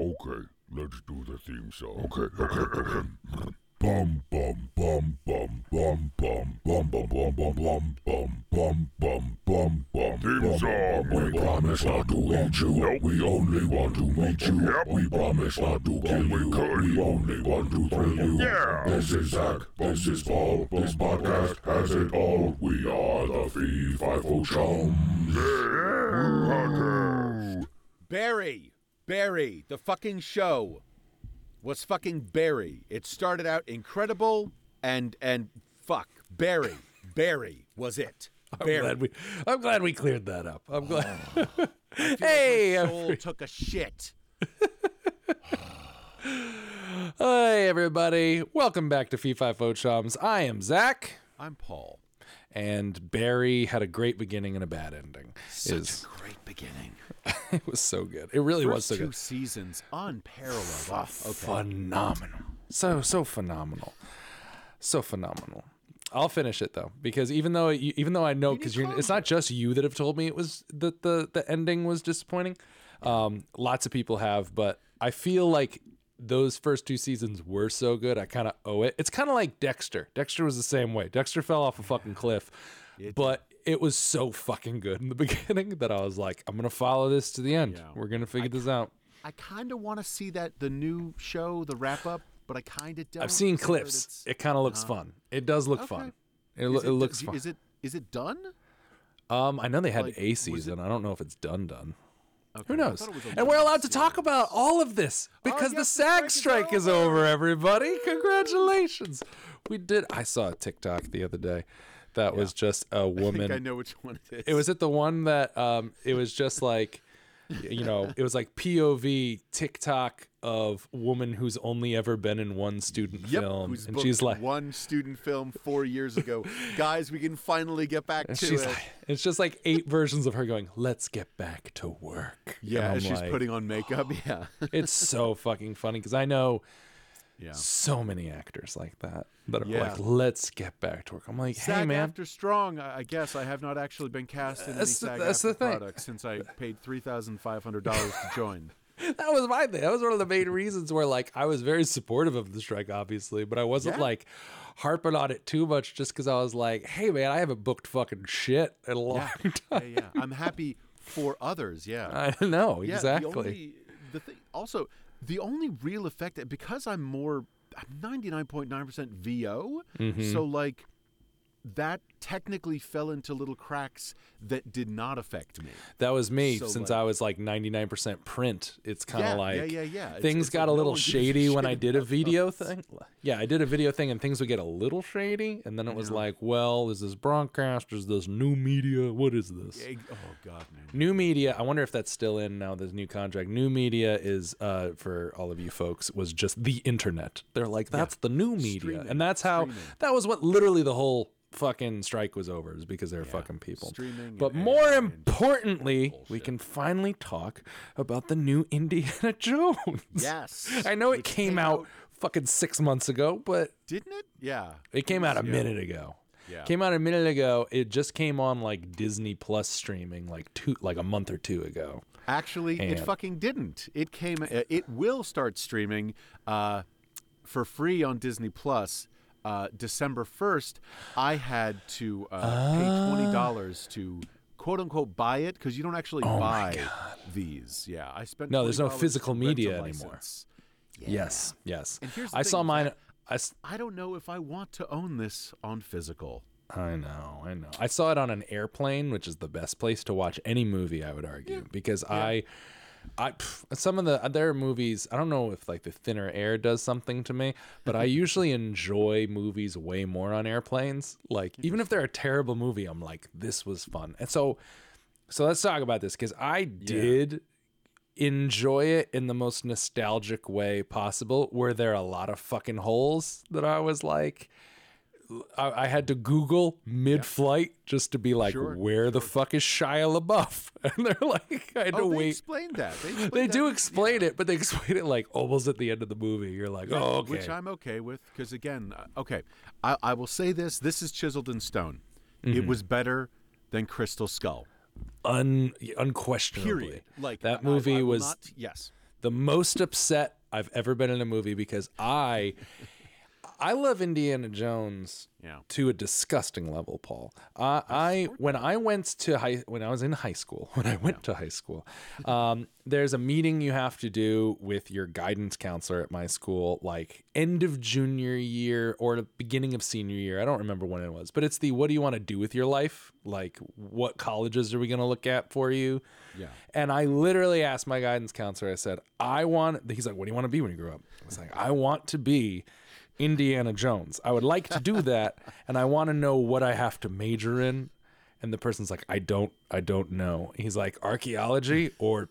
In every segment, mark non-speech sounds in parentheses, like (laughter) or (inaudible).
Okay, let's do the theme song. Okay, okay, okay. Bum bum bum bum bum bum bum bum bum bum bum bum bum bum bum bum Theme song. We promise not to hurt you. We only want to meet you. We promise not to kill you. We only want to thrill you. Yeah. This is Zach. This is Paul. This podcast has it all. We are the Fee Fi Fo Chums. Yeah. Barry, Barry, the fucking show was fucking Barry. It started out incredible and and fuck Barry, Barry was it. (laughs) I'm Barry. glad we I'm glad we cleared that up. I'm glad. Oh. (laughs) Feel hey, like every- took a shit. (laughs) Hi everybody. Welcome back to Fee Fi Fo Chums. I am Zach. I'm Paul. And Barry had a great beginning and a bad ending. Such Is a great beginning. (laughs) it was so good. It really was First so two good. seasons unparalleled. Ah, okay. Phenomenal. So so phenomenal. So phenomenal. I'll finish it though because even though you, even though I know because you're it's not just you that have told me it was that the the ending was disappointing. Um, lots of people have, but I feel like those first two seasons were so good. I kind of owe it. It's kind of like Dexter. Dexter was the same way. Dexter fell off a fucking cliff, but it was so fucking good in the (laughs) beginning that I was like, I'm gonna follow this to the end. Yeah. We're gonna figure this out. I kind of want to see that the new show, the wrap up, but I kind of don't. I've seen clips. It kind of looks fun. It does look Okay. fun. It, lo- Is it looks fun. Is it is it done? um, I know they had like, a season. I don't know if it's done done. Okay, Who knows? thought it was a And we're allowed to talk about all of this because the yes, the SAG strike strike is is over, everybody. Congratulations. We did. I saw a TikTok the other day that was just a (laughs) woman. think I know which one it is. It was at the one that um, it was just like, you know, it was like POV TikTok of woman who's only ever been in one student Yep, film, and she's like, one student film four years ago. (laughs) Guys, we can finally get back to she's it. like, it's just like eight versions of her going, "Let's get back to work." yeah, she's like, putting on makeup. (laughs) Yeah, It's so fucking funny because I know yeah. so many actors like that that are Yeah. like, "Let's get back to work." I'm like, "Hey, man." AFTRA strong. I guess I have not actually been cast in any That's the- SAG-AFTRA product since I paid three thousand five hundred dollars to join. (laughs) that was my thing. That was one of the main reasons where like I was very supportive of the strike, obviously, but I wasn't Yeah. like harping on it too much just because I was like, "Hey, man, I haven't booked fucking shit in a long Yeah, (laughs) time." yeah, yeah. I'm happy for others. Yeah, I know exactly. The only, the thing, also, the only real effect because I'm more, I'm 99.9% VO. Mm-hmm. So like, that technically fell into little cracks that did not affect me. That was me So, since like- I was like 99% print. It's kind of Yeah, like yeah, yeah, yeah. Things it's got like a little shady when I did a video those. thing. Yeah, I did a video thing and things would get a little shady. And then it was like, well, is this broadcast? Is this new media? What is this? Oh God, man. New media. I wonder if that's still in now. This new contract. New media is uh, for all of you folks was just the internet. They're like that's the new media, Streaming. and that's how Streaming. that was what literally the whole fucking strike was over is because they're fucking people. Streaming But more AI and importantly, we can finally talk about the new Indiana (laughs) Jones. Yes, I know it Which came, out, fucking six months ago, but didn't it? Yeah, it came out a Yeah. minute ago. Yeah. Came out a minute ago. It just came on like Disney Plus streaming like two like a month or two ago. Actually, it fucking didn't. It came. uh, It will start streaming uh, for free on Disney Plus. Uh, December first, I had to uh, pay twenty dollars to quote unquote buy it because you don't actually buy these. Yeah, I spent. Oh No, there's no physical to rent a media anymore. license. Yes, yes. And here's the I thing, saw mine. I, s- I don't know if I want to own this on physical. I know, I know. I saw it on an airplane, which is the best place to watch any movie. I would argue because I, I pff, some of the are movies. I don't know if like the thinner air does something to me, but I (laughs) usually enjoy movies way more on airplanes. Like even if they're a terrible movie, I'm like, this was fun. And so, so let's talk about this because I did enjoy it in the most nostalgic way possible. Were there a lot of fucking holes that I was like, I, I had to Google mid-flight just to be like, Sure, where the fuck is Shia LaBeouf? (laughs) And they're like, I had to Oh, they wait. explained that. They, (laughs) explained They that do in- explain it, but they (laughs) explain it like almost at the end of the movie. You're like, oh, okay. Which I'm okay with because again, uh, okay, I, I will say this: this is chiseled in stone. Mm-hmm. It was better than Crystal Skull. Un- unquestionably. Period. Like that movie I was not- yes. the most upset I've ever been in a movie because I I love Indiana Jones Yeah. to a disgusting level, Paul. Uh, I when I went to high when I was in high school, (laughs) when I went to high school, um, there's a meeting you have to do with your guidance counselor at my school, like end of junior year or the beginning of senior year. I don't remember when it was, but it's the what do you want to do with your life? Like what colleges are we going to look at for you? Yeah. And I literally asked my guidance counselor, I said, I want, he's like, what do you want to be when you grow up? I was like, I want to be Indiana Jones. I would like to do (laughs) that. and I want to know what I have to major in. And the person's like, I don't, I don't know. He's like, archaeology or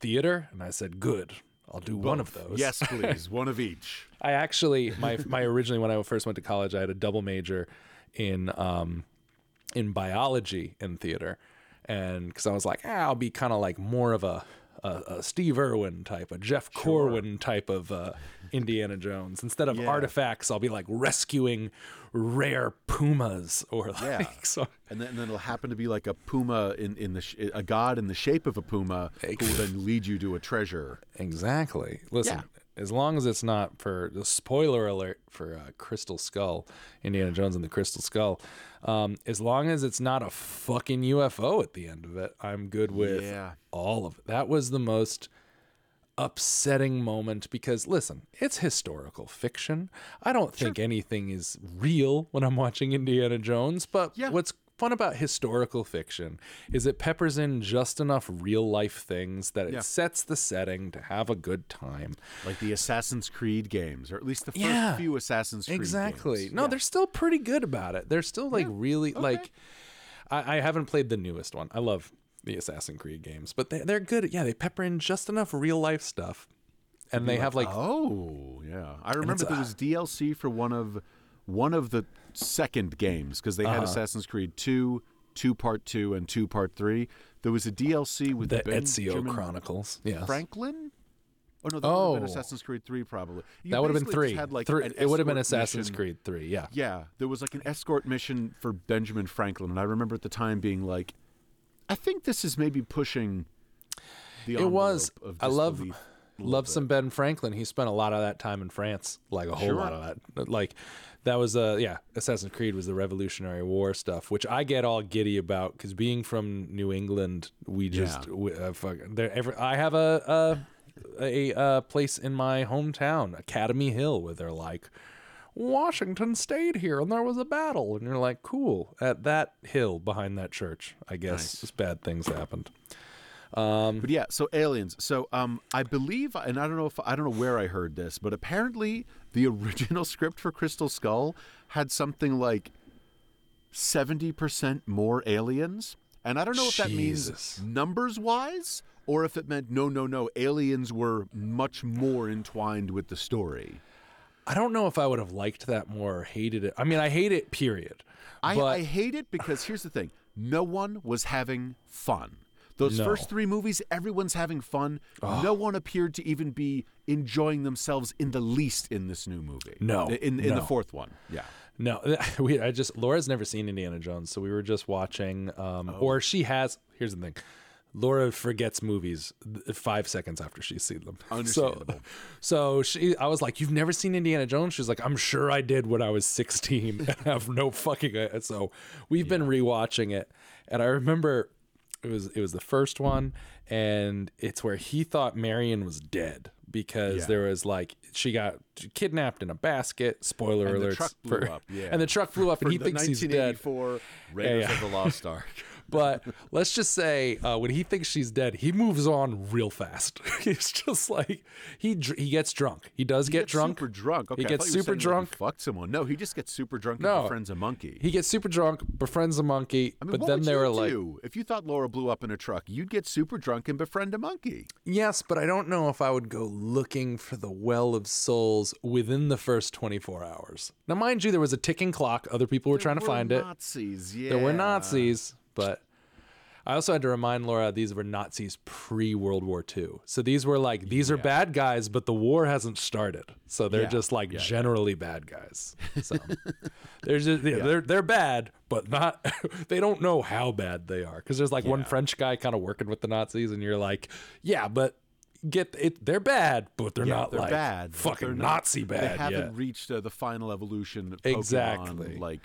theater? And I said, good. I'll do one of those. Yes, (laughs) please. One of each. I actually my my originally when I first went to college, I had a double major in um in biology and theater, and because I was like, ah, I'll be kind of like more of a, a a Steve Irwin type, a Jeff Corwin type of uh, Indiana Jones. Instead of Yeah. artifacts, I'll be like rescuing rare pumas or like Yeah. (laughs) so. And then, and then it'll happen to be like a puma in, in the sh- a god in the shape of a puma who will then lead you to a treasure. Exactly. Listen, as long as it's not for the spoiler alert for uh, Crystal Skull, Indiana Jones and the Crystal Skull. Um, as long as it's not a fucking UFO at the end of it, I'm good with Yeah. all of it. That was the most upsetting moment because listen, it's historical fiction. I don't think anything is real when I'm watching Indiana Jones, but Yeah. what's fun about historical fiction is it peppers in just enough real life things that it Yeah. sets the setting to have a good time. Like the Assassin's Creed games, or at least the first Yeah. few Assassin's Creed games. Exactly. games. No, Yeah. they're still pretty good about it. They're still like really like. I, I haven't played the newest one. I love the Assassin's Creed games, but they, they're good. Yeah, they pepper in just enough real life stuff, and they have like Oh, yeah. I remember there uh, was DLC for one of one of the second games because they Uh-huh. had Assassin's Creed 2, 2 Part 2 and 2 Part 3. There was a DLC with the Benjamin Ezio Chronicles. Yeah, Franklin? Oh no, that would have been Oh. Assassin's Creed 3 probably. You that would have been three. Had like Three- it would have been Assassin's mission. Creed three. Yeah. Yeah, there was like an escort mission for Benjamin Franklin, and I remember at the time being like, I think this is maybe pushing the It was. of I love a love bit. some Ben Franklin. He spent a lot of that time in France, like a whole Sure. lot of that. Like that was uh yeah, Assassin's Creed was the Revolutionary War stuff, which I get all giddy about because being from New England, we just Yeah. we, uh, fuck, there. Ever, I have a a, a uh place in my hometown, Academy Hill, where they're like. Washington stayed here and there was a battle. And you're like, cool. At that hill behind that church, I guess just bad things happened. Um, But yeah, so aliens. So um, I believe, and I don't know if I don't know where I heard this, but apparently the (laughs) original script for Crystal Skull had something like seventy percent more aliens, and I don't know if that means numbers wise or if it meant no, no, no, aliens were much more entwined with the story. I don't know if I would have liked that more or hated it. I mean, I hate it, period. I, but I hate it because here's the thing: no one was having fun. Those No. first three movies, everyone's having fun. No one appeared to even be enjoying themselves in the least in this new movie. No, in in no. the fourth one. Yeah. no, (laughs) we I just Laura's never seen Indiana Jones, so we were just watching. Um, Oh. Or she has. Here's the thing. Laura forgets movies five seconds after she's seen them. (laughs) Understandable. So, so she, I was like, "You've never seen Indiana Jones?" She's like, "I'm sure I did when I was 16." (laughs) and I have no fucking. uh, So we've been rewatching it, and I remember it was it was the first one, and it's where he thought Marion was dead because Yeah. there was like she got kidnapped in a basket. Spoiler And the alert! truck blew up, (laughs) yeah. and the truck blew up, and he thinks he's dead. 1984 Raiders Yeah, yeah. of the Lost Ark. But let's just say uh, when he thinks she's dead, he moves on real fast. (laughs) He's just like he dr- he gets drunk. He does get gets drunk. Super drunk. Okay, he gets thought you were super that he drunk. Fucked someone. No, he just gets super drunk No. and befriends a monkey. He gets super drunk, befriends a monkey, I mean, but then they were like, if you thought Laura blew up in a truck? You'd get super drunk and befriend a monkey. "Yes, but I don't know if I would go looking for the well of souls within the first 24 hours." Now, mind you, there was a ticking clock. Other people were trying to were find it. Nazis, yeah. There were Nazis, but I also had to remind Laura these were Nazis pre World War II. So these were like these are bad guys, but the war hasn't started. So they're Yeah, just like yeah, generally bad guys. So (laughs) they're just yeah, they're they're bad, but not (laughs) they don't know how bad they are because there's like one French guy kind of working with the Nazis, and you're like, yeah, but get it. They're bad, but they're yeah, not they're like bad. fucking they're not- Nazi bad. They haven't yet. reached uh, the final evolution. Of Pokemon, Exactly. Like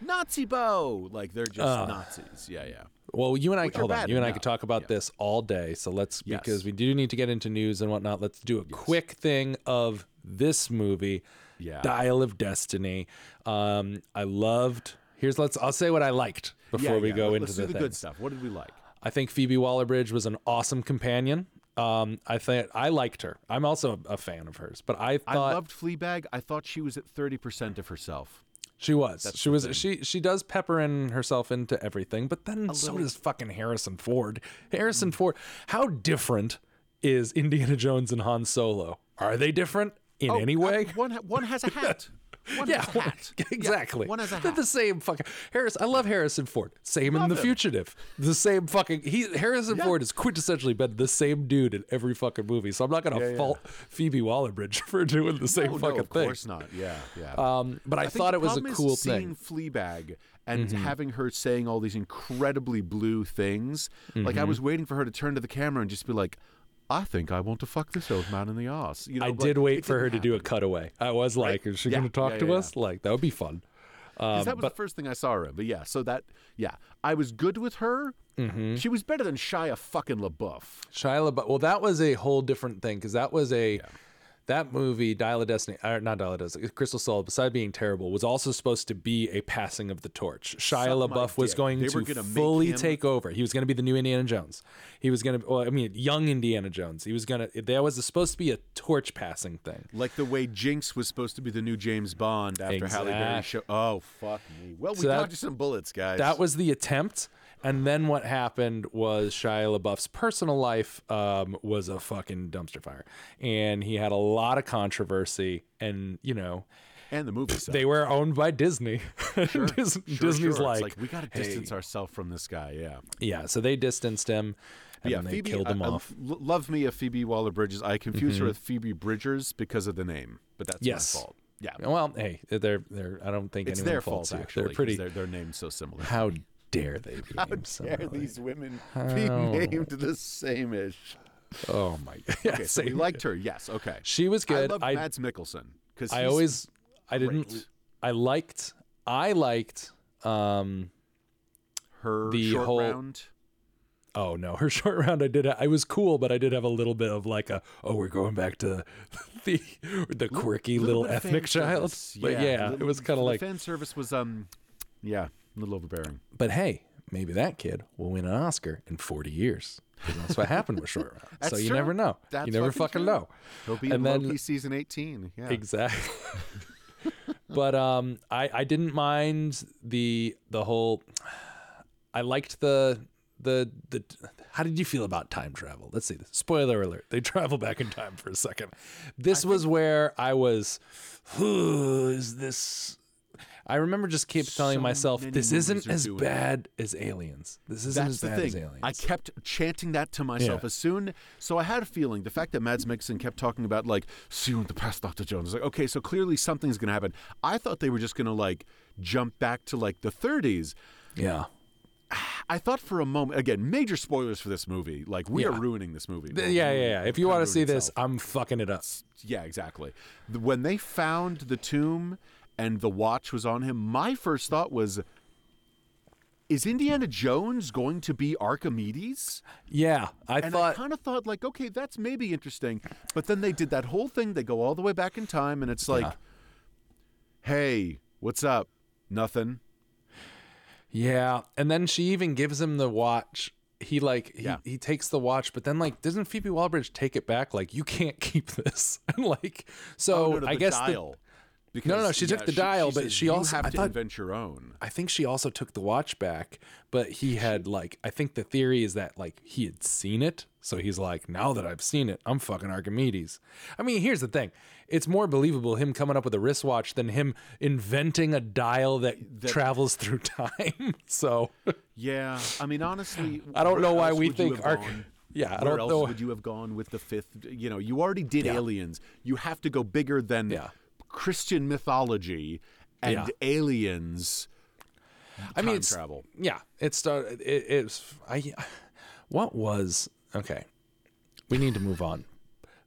Nazi bow. Like they're just Uh, Nazis. Yeah, yeah. Well, you and I Which hold on. You and I could talk about Yeah. this all day. So let's Yes. because we do need to get into news and whatnot. Let's do a quick thing of this movie, Yeah. Dial of Destiny. Um, I loved. Here's let's. I'll say what I liked before Yeah, we go Let- into Let's the, the good stuff. What did we like? I think Phoebe Waller-Bridge was an awesome companion. Um, I think I liked her. I'm also a, a fan of hers, but I I loved Fleabag. I thought she was at thirty percent of herself. She was. That's she was. thing. She she does pepper in herself into everything, but then so does fucking Harrison Ford. Mm. Harrison Ford. How different is Indiana Jones and Han Solo? Are they different in any uh, way? one ha- one has a hat. (laughs) One yeah, has a hat. (laughs) Yeah, exactly. one has a They're hat. the same fucking Harris. I love Harrison Ford. Same in The him. Fugitive. The same fucking. He Harrison Yeah. Ford has quintessentially been the same dude in every fucking movie. So I'm not gonna Yeah, yeah. fault Phoebe Waller-Bridge (laughs) for doing the same Oh, fucking no, of thing. course not. Yeah, yeah. Um, but I, think thought it was a cool seeing thing. Mm-hmm. Fleabag and having her saying all these incredibly blue things. Like Mm-hmm. I was waiting for her to turn to the camera and just be like, "I think I want to fuck this old man in the ass." You know, I did wait for her to do a cutaway. I was like, is she Yeah, going to talk yeah, to yeah, us? Like, that would be fun. 'Cause Um, that was but the first thing I saw her in. But yeah, so that yeah, I was good with her. Mm-hmm. She was better than Shia fucking LaBeouf. Shia LaBeouf, well, that was a whole different thing because that was a. That movie, Dial of Destiny, or not Dial of Destiny, Crystal Soul, besides being terrible, was also supposed to be a passing of the torch. Shia Suck LaBeouf was going to fully him- take over. He was going to be the new Indiana Jones. He was going to, well, I mean, young Indiana Jones. He was going to, there was supposed to be a torch passing thing. Like the way Jinx was supposed to be the new James Bond after Halle Berry show. Oh fuck me. Well, we So that- dodged some bullets, guys. That was the attempt. And then what happened was Shia LaBeouf's personal life um, was a fucking dumpster fire, and he had a lot of controversy. And you know, and the movie. Set. they were owned by Disney. (laughs) Dis- Sure, Disney's sure. It's like, we got to "Hey." distance ourselves from this guy. Yeah, yeah. So they distanced him, and yeah. they Phoebe killed him I, I off. l- love me a Phoebe Waller Bridges. I confuse her with Phoebe Bridgers because of the name, but that's Yes. my fault. Yeah, Well, hey, they're they're. I don't think it's their fault actually. they're pretty. Their, their name's so similar. How dare they be How dare these women be named the same ish? Oh my god! (laughs) Yeah, Okay, so we liked her. Yes. Okay. She was good. I loved I Mads Mikkelsen because I always I didn't great. I liked I liked um her the short whole- round. oh no her (laughs) short round I did I was cool but I did have a little bit of like a oh we're going back to (laughs) the the quirky little, bit of ethnic child service. but yeah, it little- was kind of like fan service was um, yeah, a little overbearing. but hey maybe that kid will win an Oscar in 40 years. that's what happened with short round (laughs) so you true. never know That's you never fucking fucking know He'll be And in then- Loki season eighteen. Yeah. Exactly. (laughs) but um I I didn't mind the the whole I liked the the the how did you feel about time travel? Let's see. Spoiler alert. They (laughs) travel back in time for a second. This was where I was "Who is this I remember just keep telling So myself this isn't as bad as aliens. This isn't That's as the bad as thing. aliens. I kept chanting that to myself Yeah. as soon. So I had a feeling the fact that Mads Mikkelsen kept talking about like see you in the past, Doctor Jones. Was like, okay, so clearly something's gonna happen. I thought they were just gonna like jump back to like the 30s. yeah. I thought for a moment again, major spoilers for this movie. Like we are ruining this movie. Yeah, yeah, yeah. If you want to see ruining this. I'm fucking it up. Yeah, exactly. When they found the tomb and the watch was on him, my first thought was is Indiana Jones going to be Archimedes? Yeah, I And thought I kind of thought like, okay, that's maybe interesting. But then they did that whole thing. They go all the way back in time, and it's like, Yeah. hey, what's up? Nothing. Yeah, and then she even gives him the watch. He like he, Yeah. he takes the watch, but then like doesn't Phoebe Waller-Bridge take it back? Like you can't (laughs) keep this. (laughs) and like so, oh, no, no, I guess the- dial. No, no, no, she took the dial, but says, she "You also- have I to thought- invent your own. I think she also took the watch back, but he had like I think the theory is that like he had seen it, so he's like, now that I've seen it, I'm fucking Archimedes. I mean, here's the thing: it's more believable him coming up with a wristwatch than him inventing a dial that, travels through (laughs) time. so Yeah, I mean, honestly, (sighs) I don't know why we think have Arch- Yeah, I where else know. would you have gone with the fifth? You know, you already did Yeah. aliens. You have to go bigger than Yeah. Christian mythology and Yeah. aliens. I mean, it's, travel. Yeah, it started. It, it's I. What was okay? We need to move on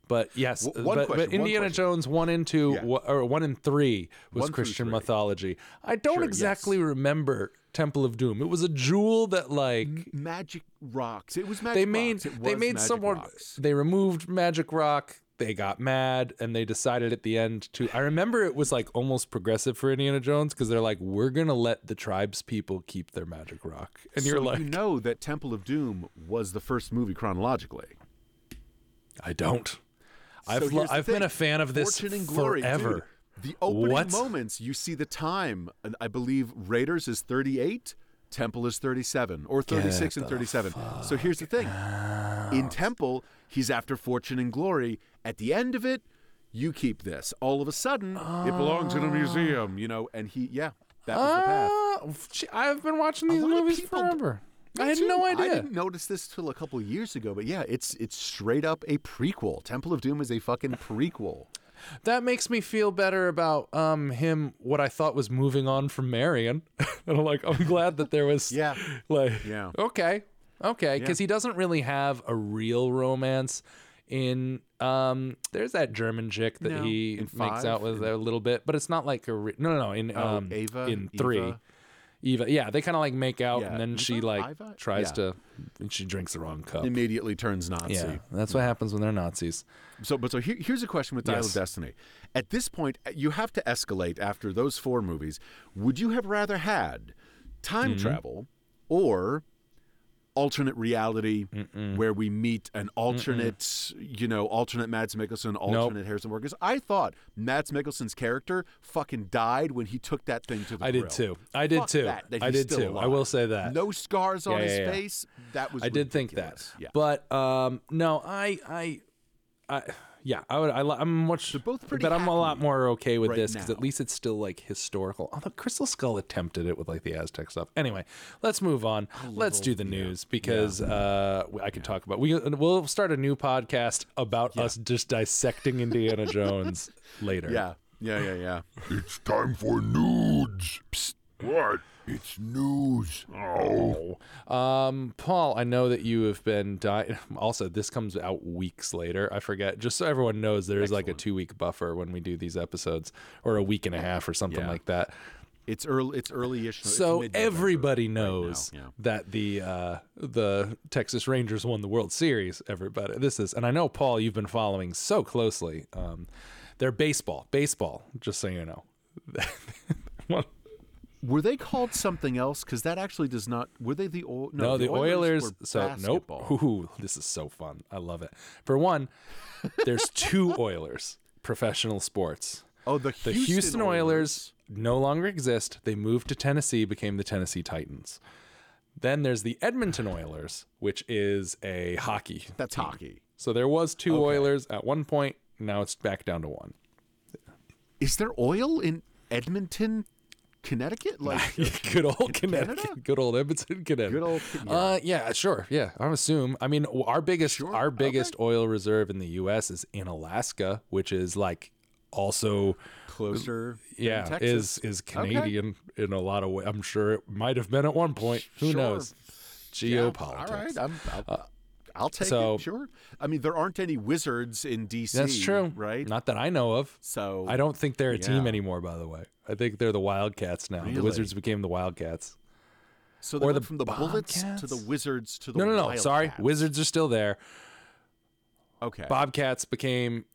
But yes, W- one but, question, but Indiana. Jones one and two, Yeah. wa- or one and three was One Christian mythology. I don't Sure, exactly yes. remember Temple of Doom. It was a jewel that like Magic rocks. It was magic. they made they made someone rocks. they removed magic rock they got mad and they decided at the end to i remember it was like almost progressive for indiana jones because they're like we're gonna let the tribes people keep their magic rock and you're like you know that Temple of Doom was the first movie chronologically. i don't i've, lo- I've been a fan of this Fortune and glory, forever dude. The opening What? moments, you see the time. and I believe Raiders is 38, Temple is 37, or 36 and 37. So here's the thing. In Temple, he's after fortune and glory. At the end of it, you keep this. All of a sudden, it belongs in a museum, you know, and he, yeah, that was the path. Uh, i've been watching these movies people- forever i had too. no idea. I didn't notice this till a couple of years ago, but yeah, it's it's straight up a prequel. Temple of Doom is a fucking prequel. That makes me feel better about um him what i thought was moving on from marion (laughs) and i'm like i'm glad that there was Yeah. like Yeah. okay okay because he doesn't really have a real romance in um there's that german chick that No. he In makes five? out with a little bit but it's not like a re- no no no in Oh, um Ava? in three Eva? Eva, yeah, they kind of like make out, Yeah, and then she like Iva? tries Yeah. to, and she drinks the wrong cup. Immediately turns Nazi. Yeah, that's what happens when they're Nazis. So, but so here, here's a question with Dial Yes. of Destiny. At this point, uh, you have to escalate after those four movies. Would you have rather had time Mm-hmm. travel or alternate reality where we meet an alternate, you know, alternate Mads Mikkelsen, alternate Harrison Ford? Because I thought Mads Mikkelsen's character fucking died when he took that thing to the I did too. I did Fuck too. that, that I did too. I will say that. No scars on Yeah, his yeah, yeah. face. That was I did think that. Yeah. but um, no, I, I, I, yeah, i would I, i'm much. They're both pretty but I'm a lot more okay with right this because at least it's still like historical. Although Crystal Skull attempted it with like the Aztec stuff. Anyway, let's move on. Let's do the news because uh, I can talk about. We we'll start a new podcast about us just dissecting Indiana Jones (laughs) later. yeah. Yeah, yeah, yeah. It's time for nudes. Psst. What? It's news. Oh. Um, Paul, I know that you have been dying. (laughs) Also, this comes out weeks later. I forget. Just so everyone knows, there is like a two week buffer when we do these episodes, or a week and a half, or something Yeah. like that. It's early. It's early-ish. So everybody right knows yeah. that the uh, the Texas Rangers won the World Series. Everybody, this is, and I know Paul, you've been following so closely. Um, they're baseball, baseball. Just so you know. (laughs) Were they called something else? Because that actually does not. Were they the Oil? No, the, Oilers. were so nope. (laughs) Ooh, this is so fun. I love it. For one, there's two (laughs) Oilers, professional sports. Oh, the The Houston, Houston, Oilers, no longer exist. They moved to Tennessee, became the Tennessee Titans. Then there's the Edmonton Oilers, which is a hockey. That's hockey. So there was two Okay. Oilers at one point. Now it's back down to one. Is there oil in Edmonton, Connecticut? Like (laughs) (laughs) (laughs) good old Canada? Connecticut. Good old Edmonton, Connecticut. good old. Yeah. Uh, yeah, sure. Yeah, I assume. I mean, our biggest Sure, our okay. biggest oil reserve in the U.S. is in Alaska, which is like also closer. yeah Texas. is is Canadian in a lot of ways. I'm sure it might have been at one point. Who Sure. knows? Yeah, Geopolitics. All right, I'm, I'll, I'll take so- it. Sure. I mean, there aren't any wizards in DC. That's true, right? Not that I know of. so I don't think they're a team anymore. By the way, I think they're the Wildcats now. Really? The Wizards became the Wildcats. So they or went the from the Bullets to the Wizards to the Wildcats? No, no, no. Sorry, Wizards are still there. Okay. Bobcats became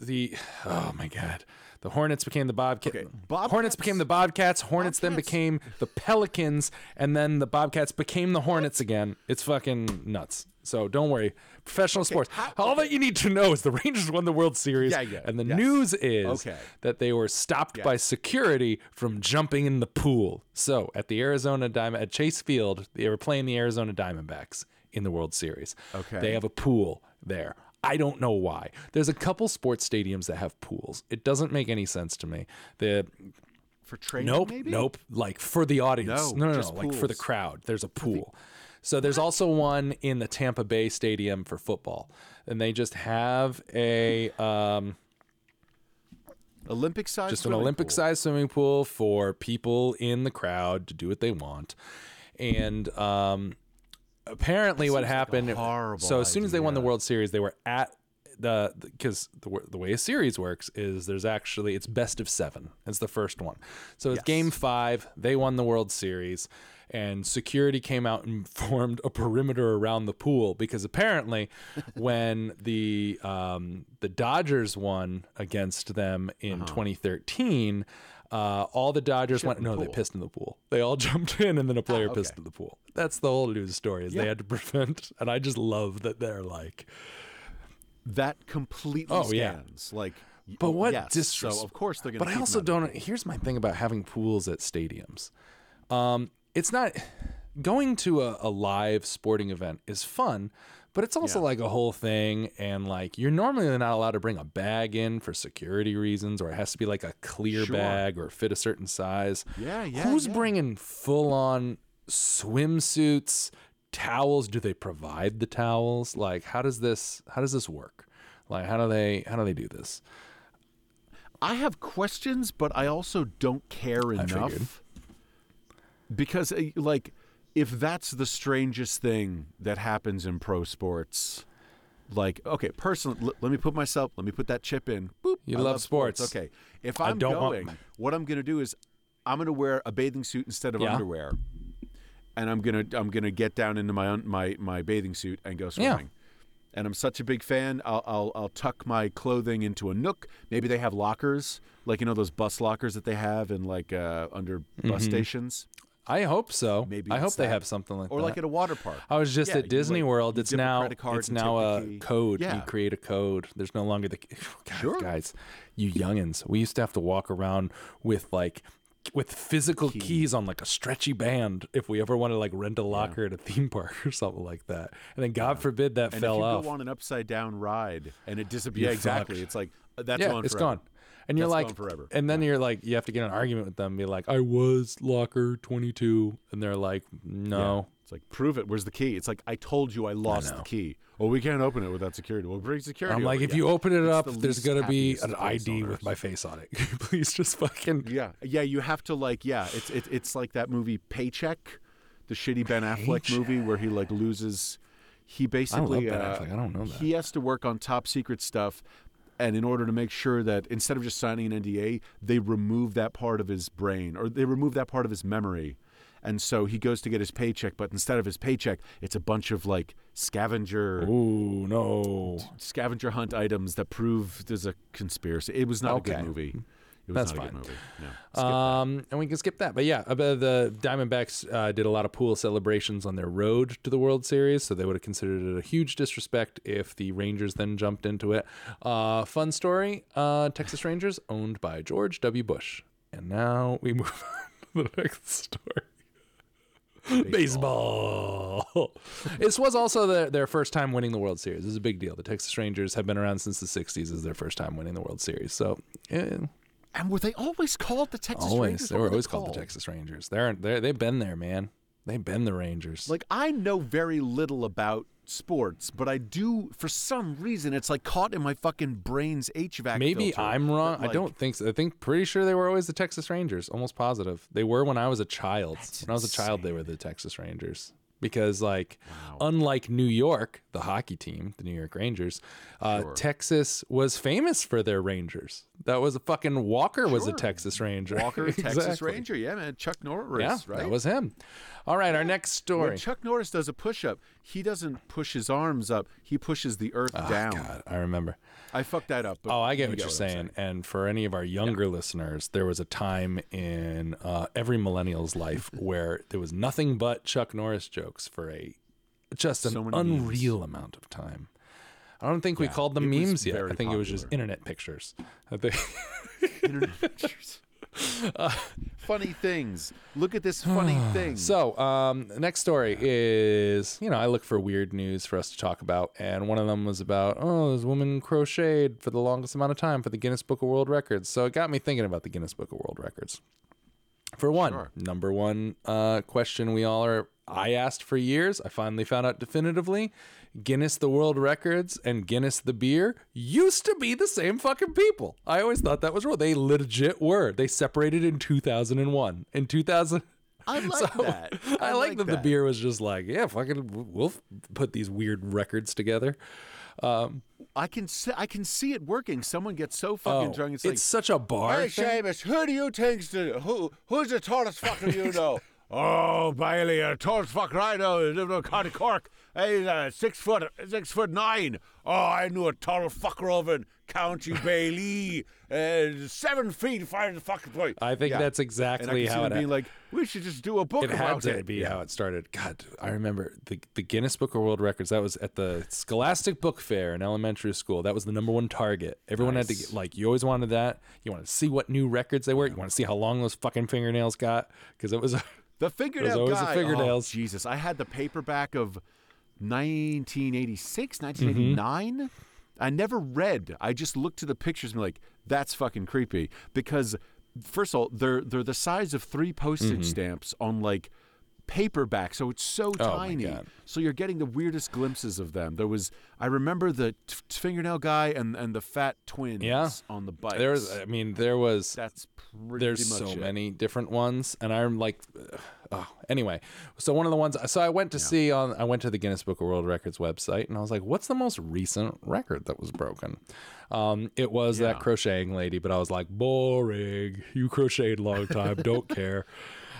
the (sighs) oh my god. The Hornets became the Bobcats. Okay, Hornets became the Bobcats. Hornets then became the Pelicans, and then the Bobcats became the Hornets again. It's fucking nuts. So don't worry. Professional sports. how- All that you need to know is the (laughs) Rangers won the World Series, Yeah, yeah, and the yes. news is Okay. that they were stopped by security from jumping in the pool. So at the Arizona Diamond at Chase Field, they were playing the Arizona Diamondbacks in the World Series. Okay. They have a pool there. I don't know why. There's a couple sports stadiums that have pools. It doesn't make any sense to me. The for training. nope, maybe? nope. Like for the audience. No, No, no, no. Like for the crowd. There's a pool. So there's also one in the Tampa Bay Stadium for football, and they just have a um, Olympic size. just an Olympic sized swimming pool for people in the crowd to do what they want. And um, apparently, what like happened? horrible so as soon as they won the. World Series, they were at the because the, w- the way a series works is there's actually it's best of seven. It's the first one, so it's Yes. game five. They won the World Series, and security came out and (laughs) formed a perimeter around the pool because apparently, (laughs) when the um, the Dodgers won against them in 2013. Uh, all the Dodgers went the no, they pissed in the pool. They all (laughs) jumped in, and then a player pissed okay. in the pool. That's the whole news story. Is they had to (laughs) prevent, and I just love that they're like, That completely Oh, yeah. stands. Like, But what yes, disres- So of course they're going. To. But I also don't. Here's my thing about having pools at stadiums. Um, it's not going to a, a live sporting event is fun, but it's also Yeah. like a whole thing. And like you're normally not allowed to bring a bag in for security reasons, or it has to be like a clear Sure. bag or fit a certain size. Yeah, yeah. Who's yeah. bringing full on swimsuits, towels? Do they provide the towels? Like, how does this? How does this work? Like, how do they? How do they do this? I have questions, but I also don't care enough. Because, uh, like, if that's the strangest thing that happens in pro sports, like, okay, personally, l- let me put myself, let me put that chip in. Boop. You I love sports. Okay. If I'm don't want- going, what I'm going to do is I'm going to wear a bathing suit instead of Yeah. underwear. And I'm gonna I'm gonna get down into my un- my my bathing suit and go swimming. and I'm such a big fan. I'll, I'll I'll tuck my clothing into a nook. Maybe they have lockers, like you know those bus lockers that they have in like uh, under bus stations, I hope so. Maybe I hope it's they have something like or that. Or like at a water park. I was just Yeah, at Disney like, World. It's now it's now a key. code. You Yeah. create a code. There's no longer the (sighs) God, Sure. guys. You youngins, we used to have to walk around with like with physical keys on like a stretchy band if we ever wanted to like rent a locker at a theme (laughs) park or something like that. And then God forbid that And fell if you off. go on an upside down ride and it disappears, yeah, exactly. It's like uh, that's yeah, gone. it's forever. gone. And you're like, forever. and then you're like, you have to get in an argument with them, and be like, I was locker 22, and they're like, no, It's like prove it. Where's the key? It's like I told you I lost know. the key. Well, we can't open it without security. We'll bring security. I'm like, if Yeah. you open it It's up, the there's gonna be an ID on with my face on it. (laughs) Please just fucking. Yeah, yeah. You have to like, yeah. It's it, it's like that movie Paycheck, the shitty Ben Affleck movie where he like loses. He basically Ben uh, Affleck. I don't know that. he has to work on top secret stuff, and in order to make sure that instead of just signing an NDA, they remove that part of his brain or they remove that part of his memory. And so he goes to get his paycheck, but instead of his paycheck, it's a bunch of like scavenger Ooh no. scavenger hunt items that prove there's a conspiracy. It was not a good movie. It was That's not a fine. good movie. No. Um, and we can skip that. But yeah, uh, the Diamondbacks uh, did a lot of pool celebrations on their road to the World Series, so they would have considered it a huge disrespect if the Rangers then jumped into it. Uh, fun story: uh, Texas Rangers owned by George W. Bush, and now we (laughs) move on to the next story. Baseball. this was also their, their first time winning the World Series. This is a big deal. The Texas Rangers have been around since the '60s. This is their first time winning the World Series. So, eh, And were they always called the Texas always Rangers? Always. They were were always called the Texas Rangers. They're they they've been there, man. They've been the Rangers. Like I know very little about sports, but I do for some reason it's like caught in my fucking brain's HVAC. Maybe filter I'm wrong. that, I don't think so. I think pretty sure they were always the Texas Rangers. Almost positive they were when I was a child. When I was a child, they were the Texas Rangers. Because like, unlike New York, the hockey team, the New York Rangers, uh, Sure. Texas was famous for their Rangers. That was a fucking Walker was a Texas Ranger. Walker, (laughs) Texas Ranger. Yeah, man. Chuck Norris, Yeah, right? that was him. All right, our next when story. Chuck Norris does a push-up, he doesn't push his arms up; he pushes the earth down. Oh, God, I remember. I fucked that up. But Oh, I get you what you're saying. And for any of our younger listeners, there was a time in uh, every millennial's life (laughs) where there was nothing but Chuck Norris jokes for a just an So many memes. unreal amount of time. I don't think we called them memes yet. I think it was just internet pictures. (laughs) Internet pictures. (laughs) funny things. Look at this funny (sighs) thing. So, um, next story is, you know, I look for weird news for us to talk about, and one of them was about, oh, this woman crocheted for the longest amount of time for the Guinness Book of World Records. So it got me thinking about the Guinness Book of World Records. For one, Sure. number one uh, question we all are, I asked for years. I finally found out definitively. Guinness the World Records and Guinness the beer used to be the same fucking people. I always thought that was real. They legit were. They separated in 2001. In 2000. I (laughs) like So, that. I, like, that, the beer was just like, yeah, fucking, we'll put these weird records together. Um, I can see, I can see it working. Someone gets so fucking oh, drunk. It's, it's like, such a bar. Hey, thing. Seamus, who do you think's the who? Who's the tallest fucker you know? (laughs) oh, Bailey, the tallest fucker I know is living in County Cork. He's uh, six foot, six foot nine. Oh, I knew a tall fucker over in County (laughs) Bailey, uh, seven feet five fucking boy. I think Yeah. that's exactly how it being like, we should just do a book it had to it. be Yeah. how it started. God, I remember the the Guinness Book of World Records. That was at the Scholastic Book Fair in elementary school. That was the number one target. Everyone had to get like you always wanted that. You wanted to see what new records they were. You want to see how long those fucking fingernails got because it was. The fingernail always the guy. fingernails. Oh, Jesus, I had the paperback of 1986, 1989. Mm-hmm. I never read. I just looked to the pictures and like, that's fucking creepy. Because first of all, they're they're the size of three postage stamps on like paperback, so it's so. Oh, tiny. So you're getting the weirdest glimpses of them. There was, I remember the t- fingernail guy and and the fat twins Yeah. on the bike. There was. I mean, there was. that's pretty there's so it. many different ones and i'm like oh anyway so one of the ones so i went to see on i went to the guinness book of world records website and i was like what's the most recent record that was broken um it was that crocheting lady but i was like boring you crocheted a long time don't (laughs) care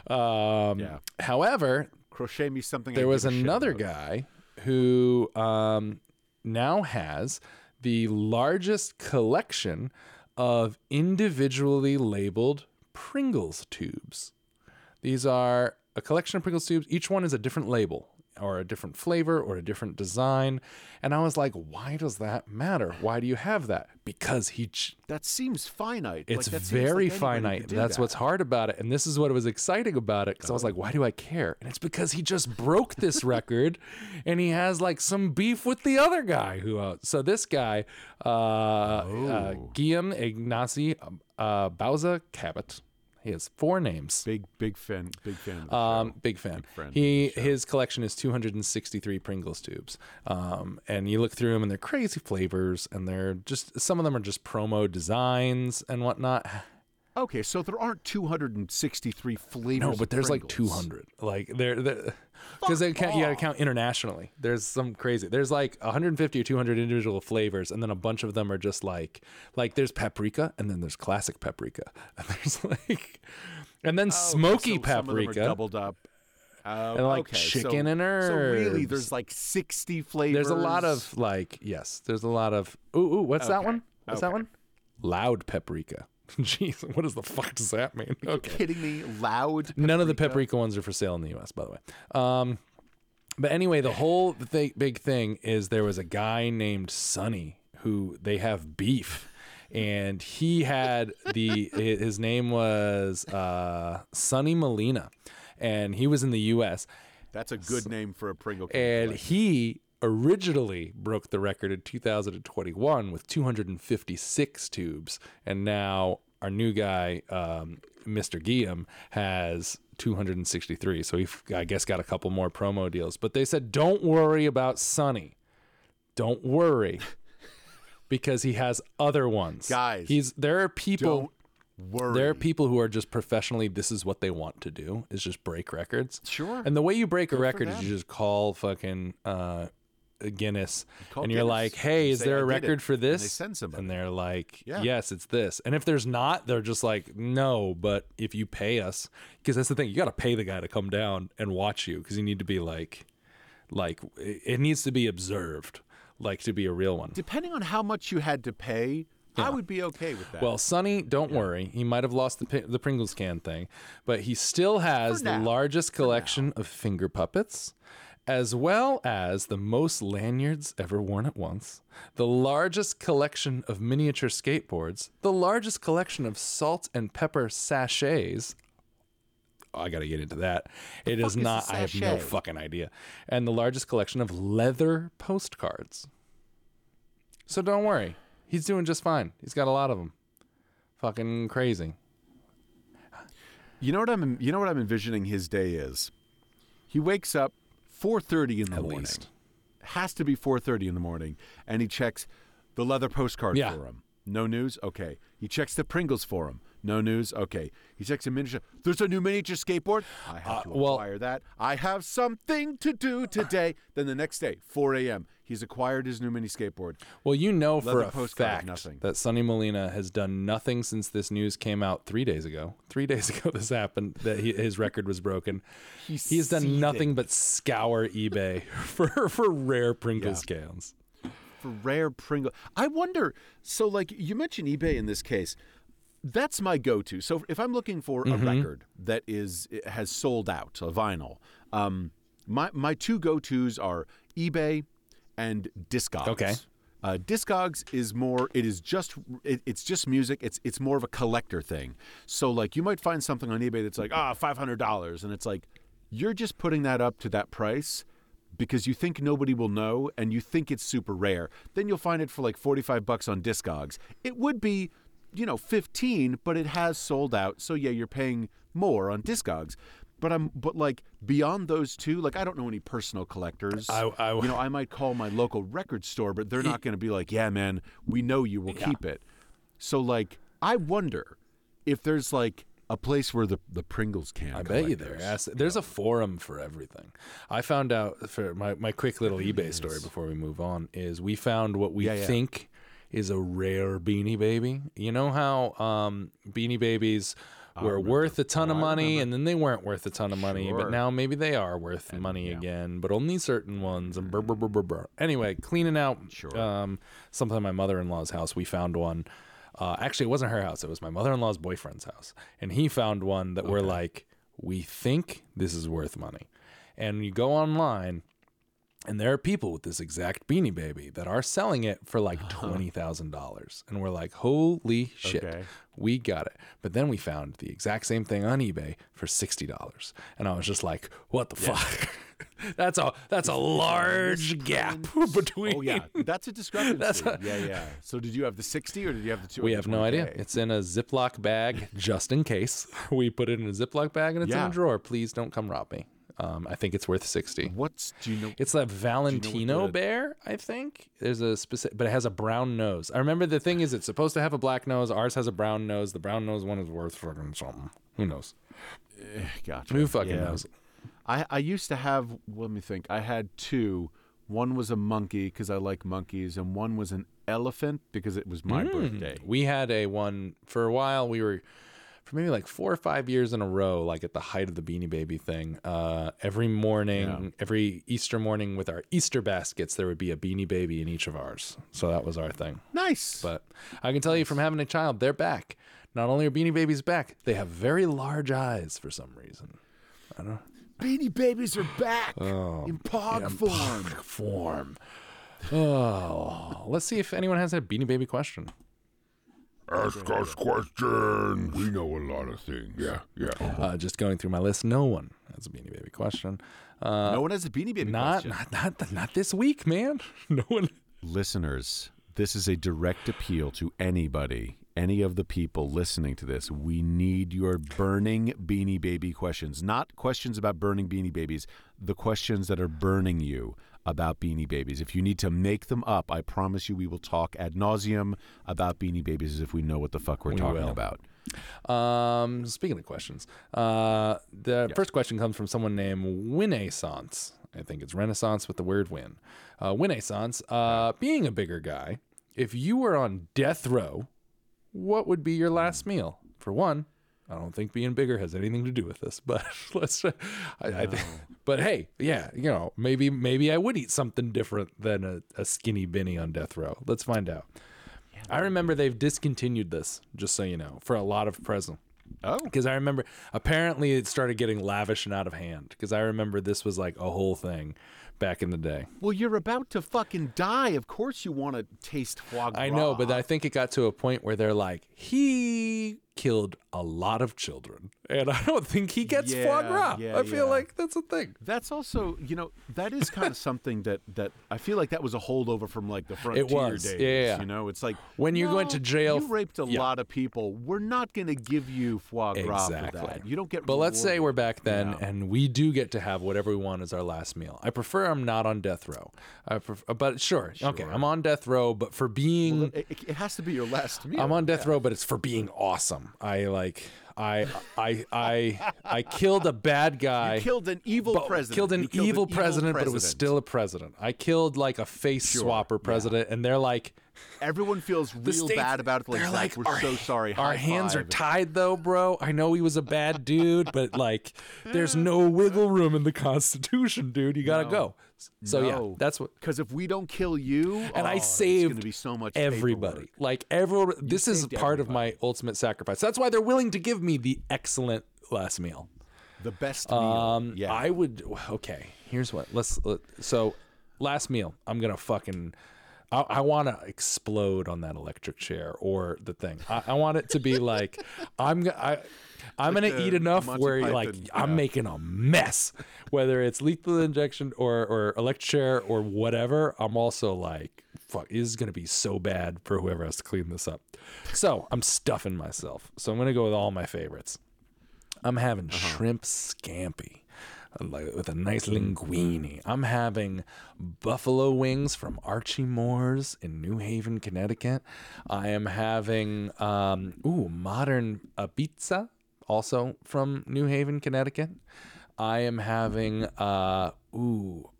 um Yeah. however Crochet me something. I there was give a shit another guy who um, now has the largest collection of individually labeled Pringles tubes. These are a collection of Pringles tubes. Each one is a different label or a different flavor or a different design. And I was like, why does that matter? Why do you have that? Because he ch- That seems finite. it's Like, very like finite. That's that. what's hard about it. And this is what was exciting about it because I was like, why do I care? And it's because he just broke this (laughs) record and he has like some beef with the other guy who uh, so this guy uh, uh Oh. Guillaume Ignacy uh Bauza Cabot. He has four names. Big, big fan. Big fan. Of the Um, show. big fan. friend he his collection is 263 Pringles tubes. Um, and you look through them and they're crazy flavors and they're just some of them are just promo designs and whatnot. Okay, so there aren't 263 flavors. No, but there's like 200. Like there, because they count. You got to count internationally. There's some crazy. There's like 150 or 200 individual flavors, and then a bunch of them are just like like there's paprika, and then there's classic paprika, (laughs) and there's like, and then Oh, smoky so some of them are paprika. doubled up. Uh, And, like, okay, chicken so, and So really, there's like 60 flavors. There's a lot of like yes. There's a lot of ooh ooh. What's that one? What's that one? Loud paprika. (laughs) Jeez, what does the fuck does that mean? Okay. kidding me. Loud. None of the paprika? paprika ones are for sale in the U.S. By the way. Um, but anyway, the whole th- big thing is there was a guy named Sonny who they have beef, and he had the his name was uh, Sonny Molina, and he was in the U.S. That's a good name for a Pringle. and collection. he originally broke the record in 2021 with 256 tubes and now our new guy um, mr guillaume has 263 so he i guess got a couple more promo deals. But they said don't worry about sonny. Don't worry (laughs) because he has other ones. Guys, he's there are people Don't worry. there are people who are just professionally this is what they want to do is just break records. Sure. and the way you break a record is you just call fucking uh Guinness call and you're Guinness like, "Hey, is say, there "I a record it," for and they this?" send somebody. And they're like, Yeah. "Yes, it's this." And if there's not, they're just like, "No, but if you pay us, because that's the thing, you got to pay the guy to come down and watch you because you need to be like like it needs to be observed like to be a real one. Depending on how much you had to pay, I would be okay with that. Well, Sonny, don't worry. He might have lost the the Pringles can thing, but he still has the largest collection of finger puppets, as well as the most lanyards ever worn at once, the largest collection of miniature skateboards, the largest collection of salt and pepper sachets. Oh, I got to get into that. It is fuck is not. I have no fucking idea. And the largest collection of leather postcards. So don't worry. He's doing just fine. He's got a lot of them. Fucking crazy. You know what I'm you know what I'm envisioning his day is. He wakes up 4:30 in the At morning. least. Has to be 4:30 in the morning and he checks the leather postcard Yeah. for him. No news? Okay. He checks the Pringles for him. No news? Okay. He checks a miniature. There's a new miniature skateboard. I have to Uh, well- acquire that. I have something to do today. then the next day, 4 a.m., He's acquired his new mini skateboard. Well, you know for Leather a postcard, fact nothing. that Sonny Molina has done nothing since this news came out three days ago. Three (laughs) days ago, this happened that he, his record was broken. He's He's done seething. nothing but scour eBay (laughs) for for rare Pringles cans. for rare Pringle. I wonder. So, like you mentioned eBay in this case, that's my go-to. So, if I'm looking for Mm-hmm. a record that is has sold out, a vinyl, um, my my two go-tos are eBay and Discogs. Okay. Uh, Discogs is more. It is just. It, it's just music. It's it's more of a collector thing. So like you might find something on eBay that's like ah five hundred dollars, and it's like you're just putting that up to that price because you think nobody will know and you think it's super rare. Then you'll find it for like forty five bucks on Discogs. It would be, you know, fifteen, but it has sold out. So yeah, you're paying more on Discogs. But I'm but like beyond those two, like I don't know any personal collectors. I- I- you know, (laughs) I might call my local record store, but they're not going to be like, "Yeah, man, we know you will keep it." So like, I wonder if there's like a place where the the Pringles can. I bet you there. Ask- There's a forum for everything. I found out for my, my quick little eBay story before we move on is we found what we Yeah, yeah. think is a rare Beanie Baby. You know how um, Beanie Babies were worth a ton of Oh, money and then they weren't worth a ton of money, but now maybe they are worth money again, but only certain ones. And brr, brr, brr, brr, brr. Anyway, cleaning out Sure. um, something at my mother in law's house, we found one. Uh, actually, it wasn't her house. It was my mother in law's boyfriend's house. And he found one that we're like, we think this is worth money. And you go online, and there are people with this exact beanie baby that are selling it for like uh-huh. $20,000. And we're like, holy shit, Okay. we got it. But then we found the exact same thing on eBay for $60. And I was just like, what the fuck? (laughs) that's a that's a large gap (laughs) between Oh yeah, that's a discrepancy. yeah, yeah. So did you have the sixty or did you have the two? We have no idea. It's in a Ziploc bag just in case. (laughs) We put it in a Ziploc bag and it's in a drawer. Please don't come rob me. Um, I think it's worth 60. What's do you know? It's that Valentino the- bear, I think. There's a specific, but it has a brown nose. I remember the thing is, it's supposed to have a black nose. Ours has a brown nose. The brown nose one is worth fucking something. Who knows? Gotcha. Who fucking Yeah. knows? I I used to have. Let me think. I had two. One was a monkey because I like monkeys, and one was an elephant because it was my Hmm. birthday. We had a one for a while. We were for maybe like four or five years in a row, like at the height of the Beanie Baby thing. Uh, every morning, every Easter morning with our Easter baskets, there would be a Beanie Baby in each of ours. So that was our thing. Nice. But I can tell you from having a child, they're back. Not only are Beanie Babies back, they have very large eyes for some reason. I don't know. Beanie Babies are back Oh, in pog form. Form. Oh, let's see if anyone has a Beanie Baby question. Ask us questions. We know a lot of things. Yeah, yeah. Uh, just going through my list, no one has a Beanie Baby question. Uh, no one has a Beanie Baby not, question. not, not, not this week, man. (laughs) No one. Listeners, this is a direct appeal to anybody, any of the people listening to this. We need your burning Beanie Baby questions, not questions about burning Beanie Babies, the questions that are burning you about Beanie Babies. If you need to make them up, I promise you we will talk ad nauseum about Beanie Babies as if we know what the fuck we're talking will. about. Um, speaking of questions, uh, the first question comes from someone named Winnaissance. I think it's Renaissance with the word win. Uh, Winnaissance, uh, being a bigger guy, if you were on death row, what would be your last meal? For one, I don't think being bigger has anything to do with this, but (laughs) let's. I, I think, but hey, yeah, you know, maybe maybe I would eat something different than a, a skinny Benny on death row. Let's find out. I remember they've discontinued this, just so you know, for a lot of present. Oh, Because I remember apparently it started getting lavish and out of hand. Because I remember this was like a whole thing back in the day. well, you're about to fucking die. Of course you want to taste foie gras. I know, but I think it got to a point where they're like, he killed a lot of children, and I don't think he gets foie Yeah, gras. yeah, I feel yeah. like that's a thing. That's also, you know, that is kind of (laughs) something that that I feel like that was a holdover from like the frontier was. days. Yeah, yeah. You know, it's like When you went "No, to jail you raped a lot of people. We're not going to give you foie gras Exactly. for that. You don't get. But let's say we're back then, and we do get to have whatever we want as our last meal. I prefer prefer I'm not on death row. I pref- uh, but sure, okay, I'm on death row, but for being It, it- it has to be your last meal. I'm on death row, but it's for being awesome. I like I I I I killed a bad guy. You killed an evil but- president. Killed an killed evil, president, but it was still a president. I killed like a face swapper president, and they're like, Everyone feels real states- bad about it. Like, they're like, we're our, so sorry. Our High hands are tied, though, bro. I know he was a bad dude, but like, there's no wiggle room in the Constitution, dude. You gotta No. go. So yeah, that's what. Because if we don't kill you, And oh, I it's saved going to be so much everybody. paperwork. Like everyone, this is part of my ultimate sacrifice. That's why they're willing to give me the excellent last meal. The best meal. Um, yeah. I would. Okay, here's what. Let's. Let, so, last meal. I'm gonna fucking. I, I want to explode on that electric chair or the thing. I, I want it to be like (laughs) I'm. I, I'm Like gonna eat enough where like Python, I'm making a mess, whether it's lethal injection or or electric chair or whatever. I'm also like, fuck, this is gonna be so bad for whoever has to clean this up. So I'm stuffing myself. So I'm gonna go with all my favorites. I'm having Uh-huh. shrimp scampi like with a nice linguine. I'm having buffalo wings from Archie Moore's in New Haven, Connecticut. I am having um, ooh modern uh, pizza, also from New Haven, Connecticut. I am having uh, ooh.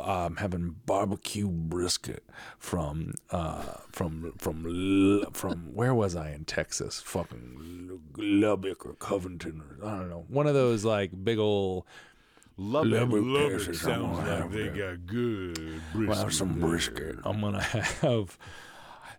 I'm having barbecue brisket from uh, from from from where was I in Texas? Fucking Lubbock or Covington or I don't know. One of those like big old Love it. Lubbock, Love it. Texas, Sounds I'm gonna like have they that. got good brisket. Well, brisket. some brisket. I'm gonna have.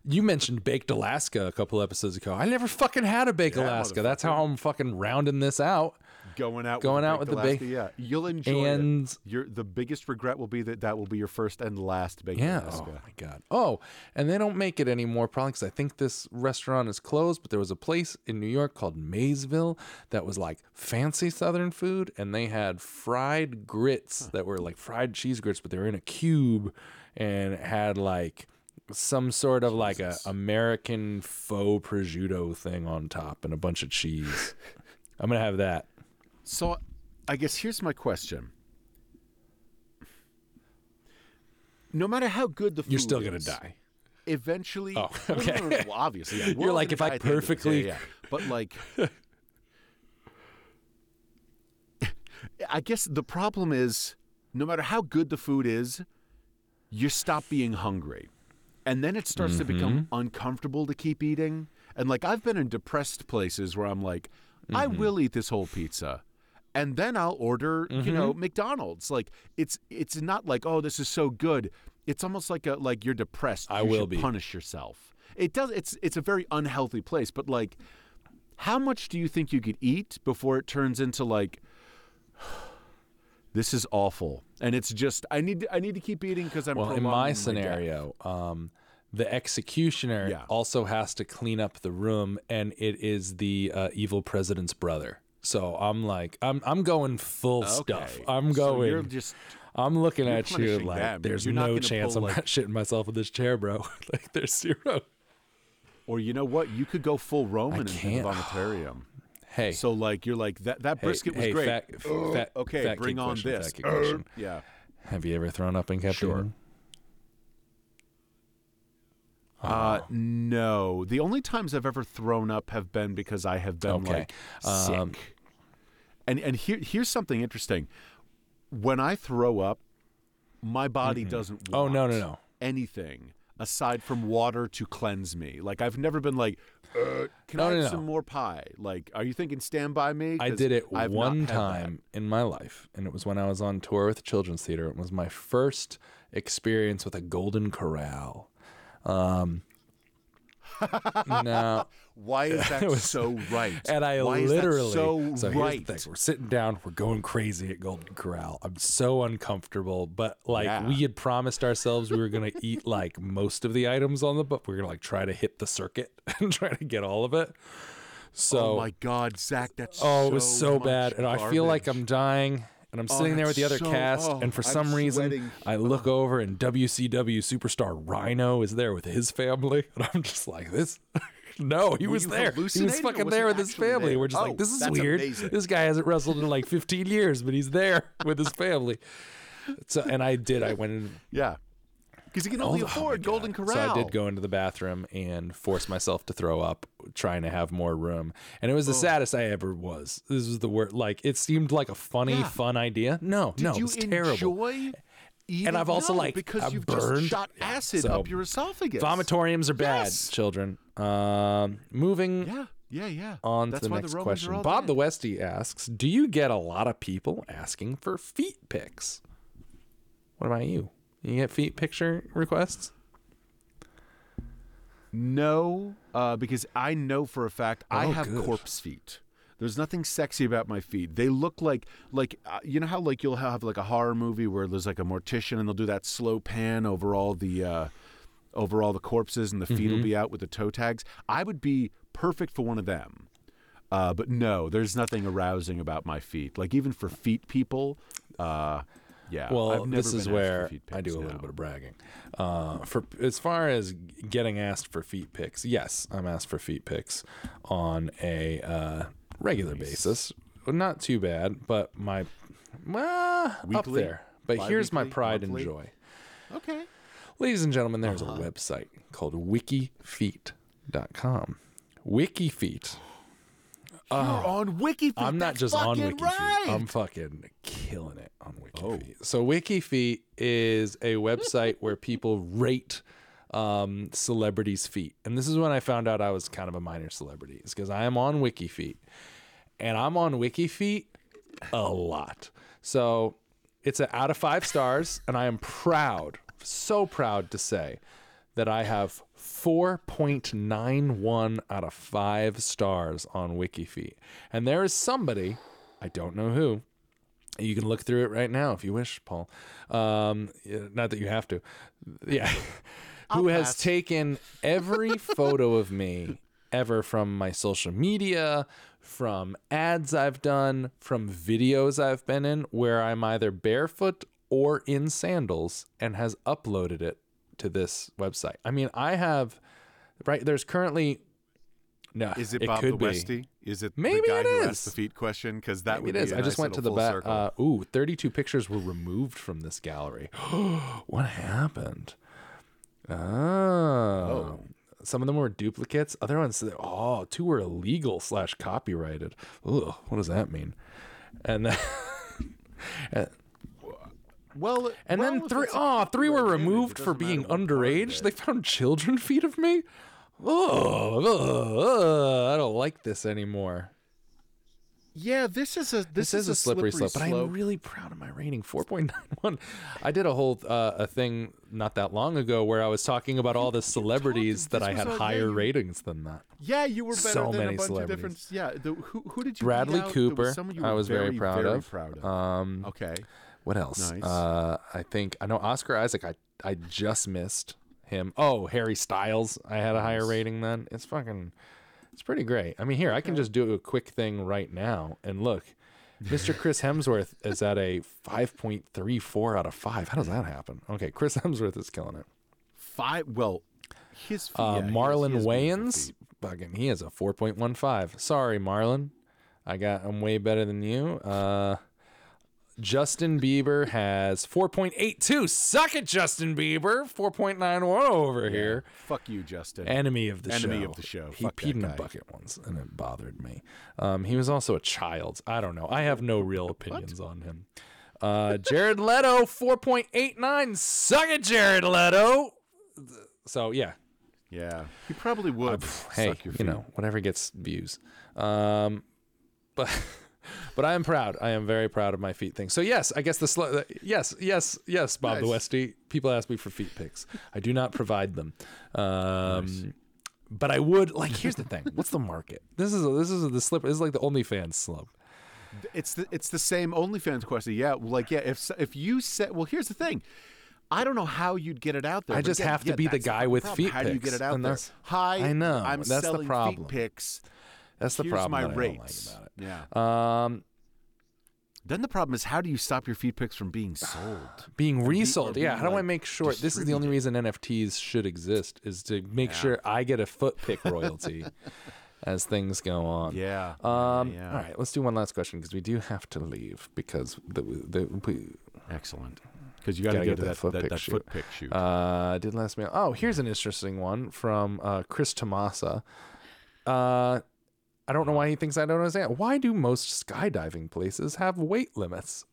You mentioned baked Alaska a couple episodes ago. I never fucking had a baked Yeah, Alaska. That's how I'm fucking rounding this out. Going out, Going with out with the Alaska, bake- Yeah, you'll enjoy And- it. Your the biggest regret will be that that will be your first and last baked Yeah. Alaska. Oh my god. Oh, and they don't make it anymore, probably because I think this restaurant is closed. But there was a place in New York called Maysville that was like fancy Southern food, and they had fried grits that were like fried cheese grits, but they were in a cube, and had like some sort of like a American faux prosciutto thing on top and a bunch of cheese. I'm gonna have that. So, I guess here's my question. No matter how good the food You're still gonna is, die. Eventually, Oh, (laughs) Well, no, okay. no, no, obviously, yeah. You're like, if I die at the end of this, perfectly- yeah, yeah. but like, I guess the problem is, no matter how good the food is, you stop being hungry, and then it starts to become Mm-hmm. uncomfortable to keep eating. And like, I've been in depressed places where I'm like, I Mm-hmm. will eat this whole pizza. And then I'll order, you know, Mm-hmm. McDonald's. Like it's it's not like oh this is so good. It's almost like a like you're depressed. I You will be. punish yourself. It does. It's it's a very unhealthy place. But like, how much do you think you could eat before it turns into like, (sighs) this is awful, and it's just I need I need to keep eating because I'm Well, in my scenario, um, the executioner Yeah. also has to clean up the room, and it is the uh, evil president's brother. So I'm like, I'm I'm going full stuff. I'm So going. you're just I'm looking at you like them. there's You're no chance I'm like- not shitting myself in this chair, bro. (laughs) like there's zero. or you know what you could go full Roman in the vomitarium. (sighs) Hey, So like you're like that that hey, brisket was hey, great. Fat, fat, okay, fat bring on question, this. (clears throat) Yeah. Have you ever thrown up and kept Sure. eating? Uh, no. The only times I've ever thrown up have been because I have been Okay. like sick. Um, and and here here's something interesting. When I throw up, my body doesn't. Oh, no, no, no. Anything aside from water to cleanse me. Like I've never been like, uh, can No, I no, have no. some more pie? Like, are you thinking Stand by Me? I did it I've one that. time in my life, and it was when I was on tour with Children's Theater. It was my first experience with a Golden Corral. Um, (laughs) no, Why is that (laughs) was- so right? and I Why literally so, here's the right. thing: we're sitting down, we're going crazy at Golden Corral. I'm so uncomfortable, but like Yeah. we had promised ourselves we were gonna (laughs) eat like most of the items on the, but we are gonna like try to hit the circuit (laughs) and try to get all of it. So oh my God, Zach, that's Oh, it was so much bad, and I feel like. I'm dying. And I'm Oh, sitting there with the other so- cast, oh, and for I'm some reason, sweating. I look over and WCW superstar Rhyno is there with his family, and I'm just like, this. No, he Were was there. He was fucking was there with his family. there? We're just Oh, like, this is weird. amazing. This guy hasn't wrestled in like (laughs) 15 years, but he's there with his family. So and I did. I went in Yeah. Because you can only Oh, oh afford God. Golden Corral. So I did go into the bathroom and force myself to throw up, trying to have more room. And it was the oh. saddest I ever was. This was the word. Like it seemed like a funny, Yeah. fun idea. No, Did no, it was terrible. enjoy eating? I've also, No, like, because I you've burned- just shot acid so- up your esophagus. Vomitoriums are bad, Yes. children. Um, moving Yeah, yeah, yeah. on That's to the next the question. Bob dead. the Westie asks, "Do you get a lot of people asking for feet pics?" What about you? You get feet picture requests? No, uh, because I know for a fact I Oh, have good. corpse feet. There's nothing sexy about my feet. They look like like uh, you know how like you'll have like a horror movie where there's like a mortician and they'll do that slow pan over all the uh, over all the corpses and the feet Mm-hmm. will be out with the toe tags. I would be perfect for one of them. Uh, but no, there's nothing arousing about my feet. Like even for feet people, uh, yeah. Well, this is where I do a little bit of bragging. Uh, for as far as getting asked for feet pics, yes, I'm asked for feet pics on a uh, regular basis. Not too bad, but my well, up there. But here's my pride Monthly? and joy. Okay. Ladies and gentlemen, there's Uh-huh. a website called wikifeet.com. Wikifeet. You're on WikiFeet. I'm not just on WikiFeet. Right. I'm fucking killing it on WikiFeet. Oh. So WikiFeet is a website where people rate um, celebrities' feet, and this is when I found out I was kind of a minor celebrity. Is because I am on WikiFeet, and I'm on WikiFeet a lot. So it's an out of five stars, and I am proud, so proud to say that I have 4.91 out of 5 stars on WikiFeet. And there is somebody, I don't know who, you can look through it right now if you wish, Paul. Um, not that you have to. Yeah. (laughs) who has taken every (laughs) photo of me ever from my social media, from ads I've done, from videos I've been in where I'm either barefoot or in sandals and has uploaded it to this website. I mean, I have right there's currently no Is it, Bob the. Westie? Is it Maybe the guy it who is. asked the feet question? Because that Maybe would it be is. a I just went to the back. Uh, ooh, 32 pictures were removed from this gallery. (gasps) what happened? Oh. Some of them were duplicates. Other ones, oh, two were illegal slash copyrighted. Ugh, what does that mean? And then, (laughs) well, and well, then three, it's a oh, three were copyright image, it removed for being what part of underage. They found children (laughs) feet of me. Oh, ugh, ugh, I don't like this anymore. yeah, this is a this, This, is, a slippery, slope, but I'm really proud of my rating, 4.91. I did a whole uh, a thing not that long ago where I was talking about all the celebrities that I had was higher you- ratings than that. yeah, you were better so than many a bunch of different. celebrities. Yeah, the, who who did you? Bradley was Cooper, you I was very proud very of. proud of. Um, okay, what else? Nice. Uh, I think I know Oscar Isaac. I I just missed him. Oh, Harry Styles. I had a higher rating then. It's fucking. It's pretty great. I mean, here I can just do a quick thing right now and look. Mr. (laughs) Chris Hemsworth is at a 5.34 out of 5. How does that happen? Okay, Chris Hemsworth is killing it. five. Well, his feet, Uh, yeah, Marlon beautiful Wayans, fucking, he has a 4.15. Sorry, Marlon. I got, I'm way better than you. Uh, Justin Bieber has 4.82. Suck it, Justin Bieber. 4.91 over here. Fuck you, Justin. Enemy of the show. Enemy of the show. He Fuck peed in a bucket once, and it bothered me. Um, he was also a child. I don't know. I have no real opinions on him. Uh, Jared Leto, 4.89. Suck it, Jared Leto. So, yeah, yeah, he probably would. hey, suck your you know, whatever gets views. Um, but (laughs) but I am proud. I am very proud of my feet thing. So yes, I guess the sl- yes, yes, yes, Bob the Nice. Westie. People ask me for feet pics. I do not provide them. Um, but I would like. Here's the thing. What's the market? This is this is the slip. This is like the OnlyFans slip. It's the it's the same OnlyFans question. Yeah, like yeah, if if you said, well, here's the thing. I don't know how you'd get it out there. I just have to yeah, be the guy with problem. feet How do you get it out there? Hi, I know, I'm that's the selling problem. feet pics. That's the Here's problem. my that like rates. about Yeah. Um, Then the problem is how do you stop your feed picks from being sold? (sighs) being resold. or Yeah, being, how do I make sure? This is the only reason NFTs should exist is to make sure I get a foot pick royalty (laughs) as things go on. Yeah. Um. yeah. All right. Let's do one last question because we do have to leave because the the we, Excellent. because you got to get to that that foot that, pick that shoot. foot pick shoot. Uh, did last meal. Oh, here's an interesting one from uh, Chris Tomasa. Uh, I don't know why he thinks I don't understand. Why do most skydiving places have weight limits?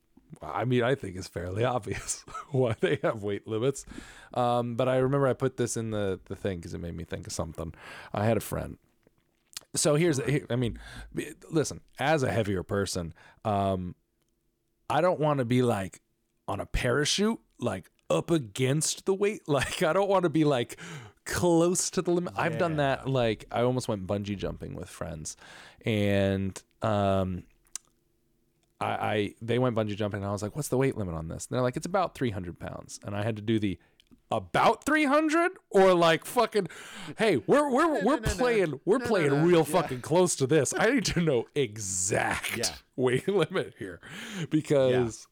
I mean, I think it's fairly obvious (laughs) why they have weight limits. Um, but I remember I put this in the, the thing because it made me think of something. I had a friend. So here's, I mean, listen, as a heavier person, um, I don't want to be like on a parachute, like up against the weight. (laughs) Like, I don't want to be like close to the limit. I've done that. Like, I almost went bungee jumping with friends, and um, I, I they went bungee jumping, and I was like, "What's the weight limit on this?" And they're like, "It's about 300 pounds," and I had to do the about 300 or like fucking hey we're we're we're playing we're playing real fucking close to this. I need to know exact Yeah. (laughs) weight limit here. Because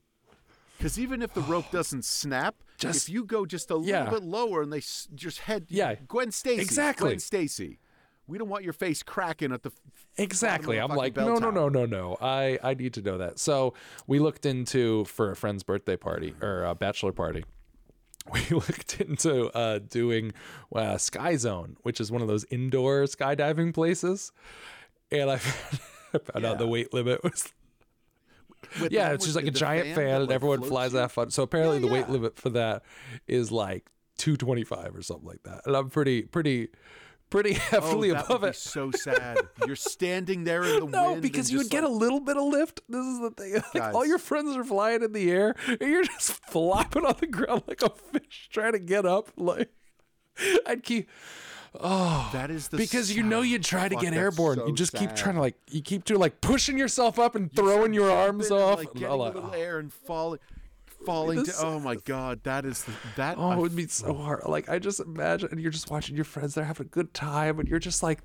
Because even if the rope doesn't snap, Just- if you go just a Yeah. little bit lower and they s- just head, Yeah. Gwen Stacy, Exactly. Gwen Stacy, we don't want your face cracking at the. f- Exactly. I'm like, no, no, no, no, no. I, I need to know that. So we looked into for a friend's birthday party or a bachelor party. (laughs) We looked into uh, doing uh, Sky Zone, which is one of those indoor skydiving places, and I (laughs) found out the weight limit was the yeah, it's just like a giant fan fan, and like, everyone flies you? that fun. So apparently, Yeah, the weight limit for that is like 225 or something like that, and I'm pretty, pretty, pretty (laughs) Oh, heavily that above it. so sad. You're standing there in the (laughs) No, wind. because you would just get a little bit of lift. This is the thing. (laughs) Like all your friends are flying in the air, and you're just flopping on the ground like a fish trying to get up. Like I'd keep Oh, that is the because you know sad- you try to fuck, get airborne. so you just keep trying to like you keep to like pushing yourself up and throwing your arms and, off. like, getting I'm a little oh, air and falling, falling. To, oh my (laughs) god, that is the, that. oh, I it would be so hard. Like I just imagine, and you're just watching your friends. They're having a good time, and you're just like,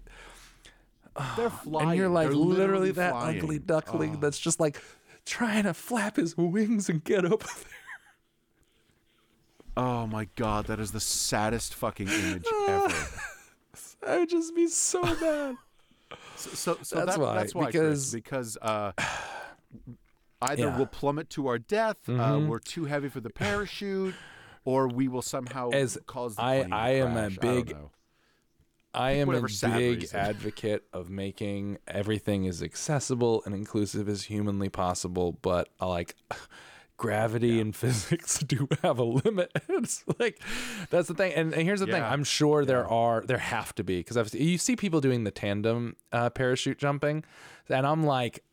they're flying. (sighs) and you're like They're literally, that ugly duckling Oh. that's just like trying to flap his wings and get up (laughs) there. Oh my god, that is the saddest fucking image (laughs) ever. I would just be so mad. (laughs) So, so, so That's that- why, That's why, because- Chris, because uh, either Yeah. Mm-hmm. we'll plummet to our death, uh, we're too heavy for the parachute, or we will somehow As cause the I- plane to I am a crash. I don't big- know. I am a big reason. (laughs) advocate of making everything as accessible and inclusive as humanly possible, but uh, like gravity and (laughs) physics do have a limit. (laughs) it's like that's the thing. And, and here's the thing: I'm sure there are there have to be because you see people doing the tandem uh, parachute jumping, and I'm like.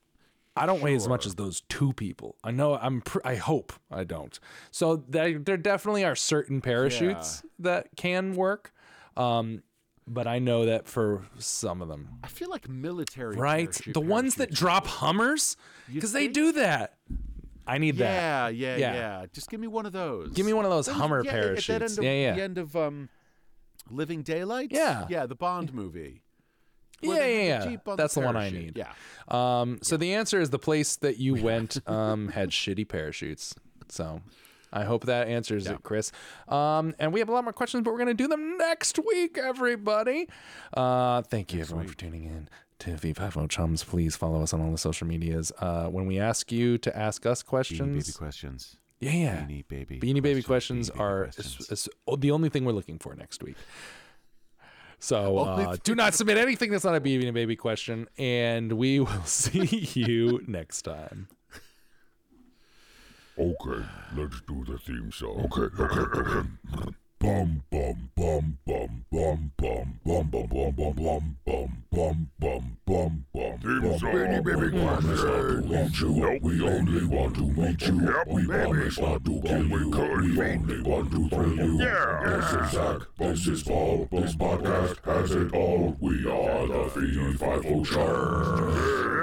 I don't weigh as much as those two people. I know I'm. Pr- I hope I don't. So there, there definitely are certain parachutes that can work, um, but I know that for some of them, I feel like military. right? The ones that drop Hummers, because they do that. I need that. Yeah, yeah, Yeah. yeah, Just give me one of those. Give me one of those Those- Hummer yeah, at that parachutes. end of, yeah, yeah. The end of um, Living Daylight. Yeah. yeah, the Bond movie. Yeah, they yeah, have the yeah. Jeep on That's the one I parachute. need. Yeah. Um, so the answer is the place that you went um, had shitty parachutes. So I hope that answers it, Chris. Um, and we have a lot more questions, but we're going to do them next week, everybody. Uh, thank you, everyone, for tuning in to Fee Fi Fo Chums. Please follow us on all the social medias. Uh, when we ask you to ask us Beanie questions, baby questions. yeah, yeah. Beanie baby. Beanie Baby questions, Beanie Baby are questions. is- is the only thing we're looking for next week. So uh, do not submit anything that's not a Beanie Baby question, and we (laughs) will see you next time. Okay, let's do the theme song. Okay, okay, okay. Bum bum bum bum bum bum bum bum bum bum bum bum bum bum bum bum. Theme song. Baby, baby, promise not to meet you. Nope. We only want to meet you. Yep, we promise not to kill you. We only want to thrill you. Yeah. This is Zach. This is Paul. This podcast has it all. We are the Fee Fi Fo Chums.